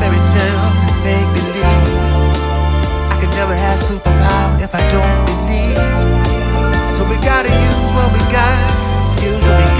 fairy tales and make believe. I could never have superpower if I don't believe. So we gotta use what we got, use what we got.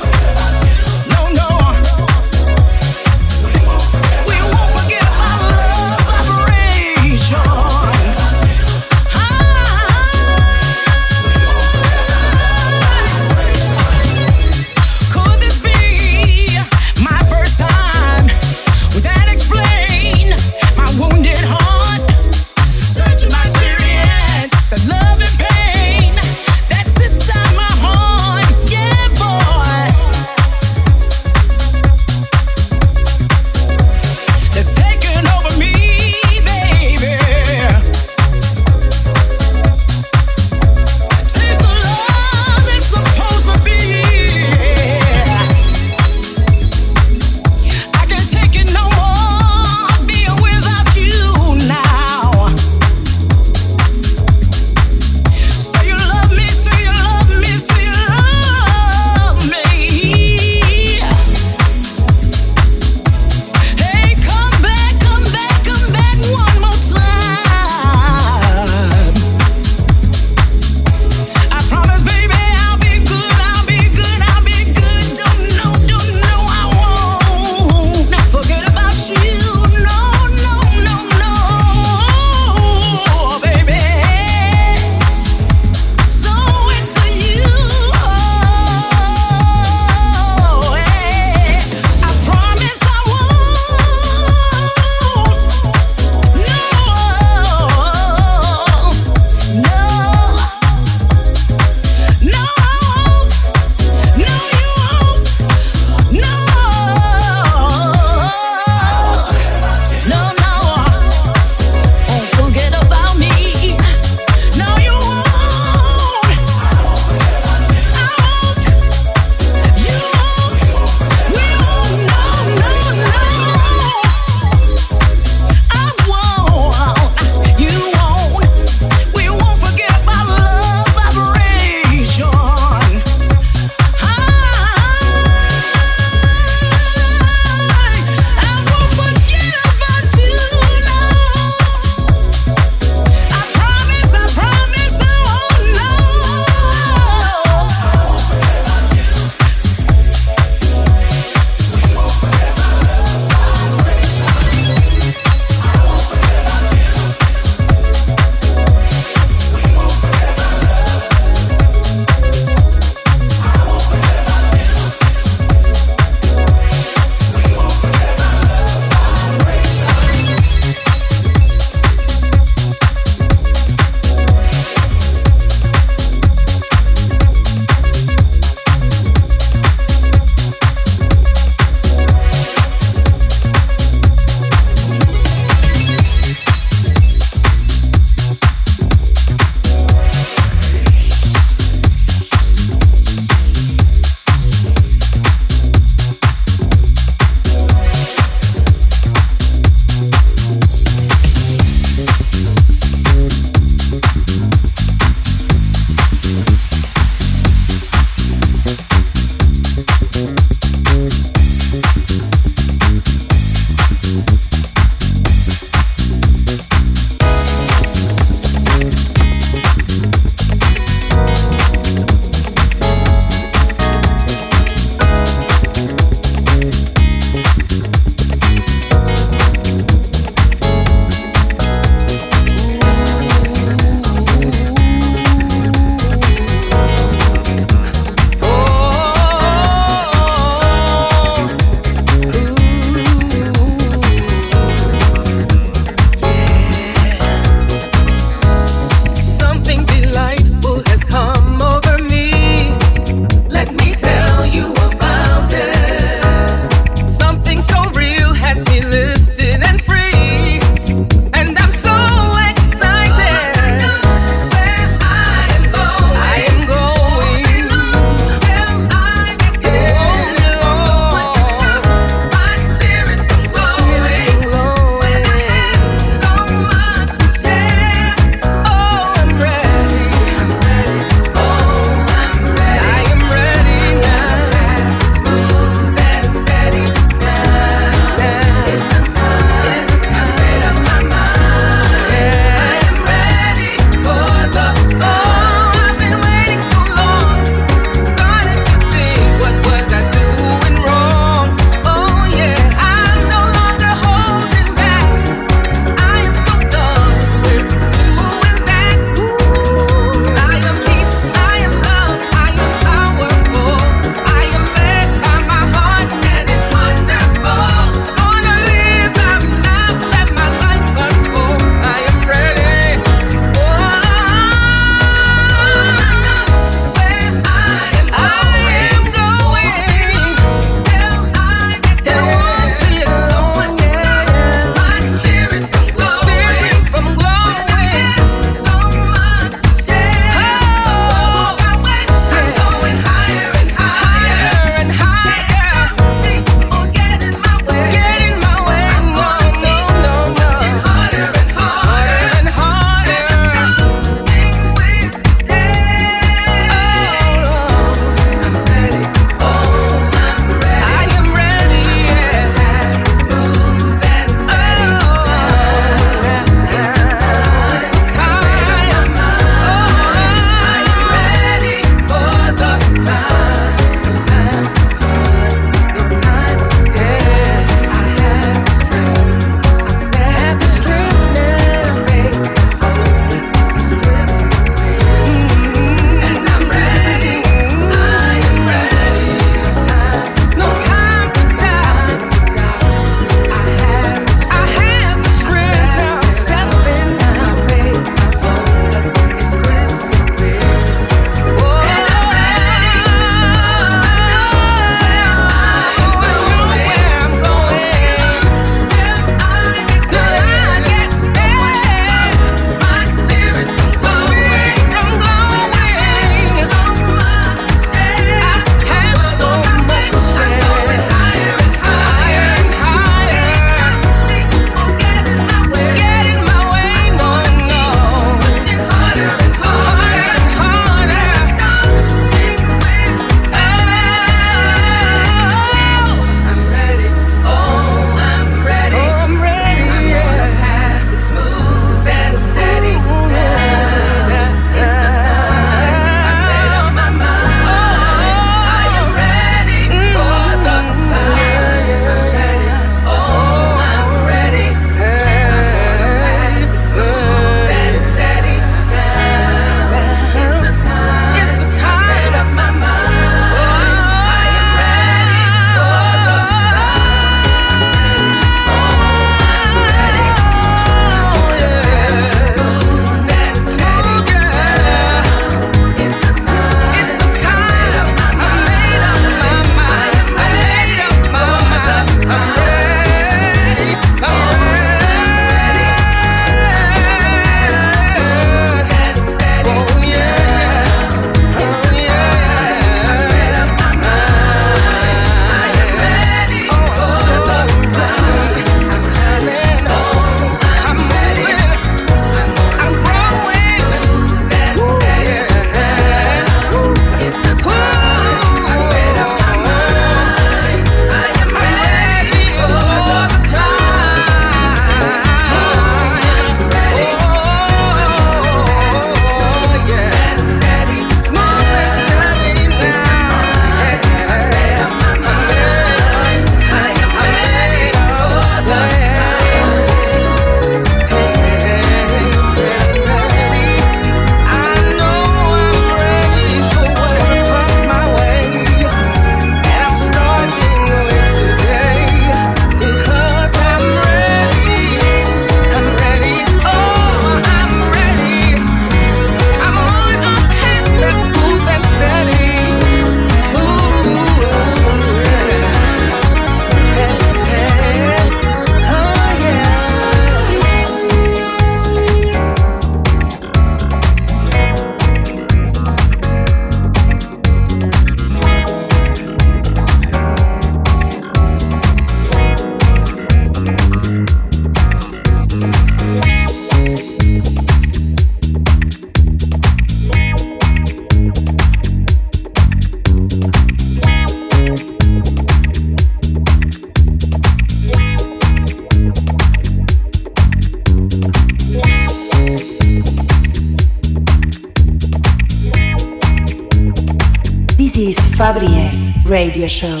Show.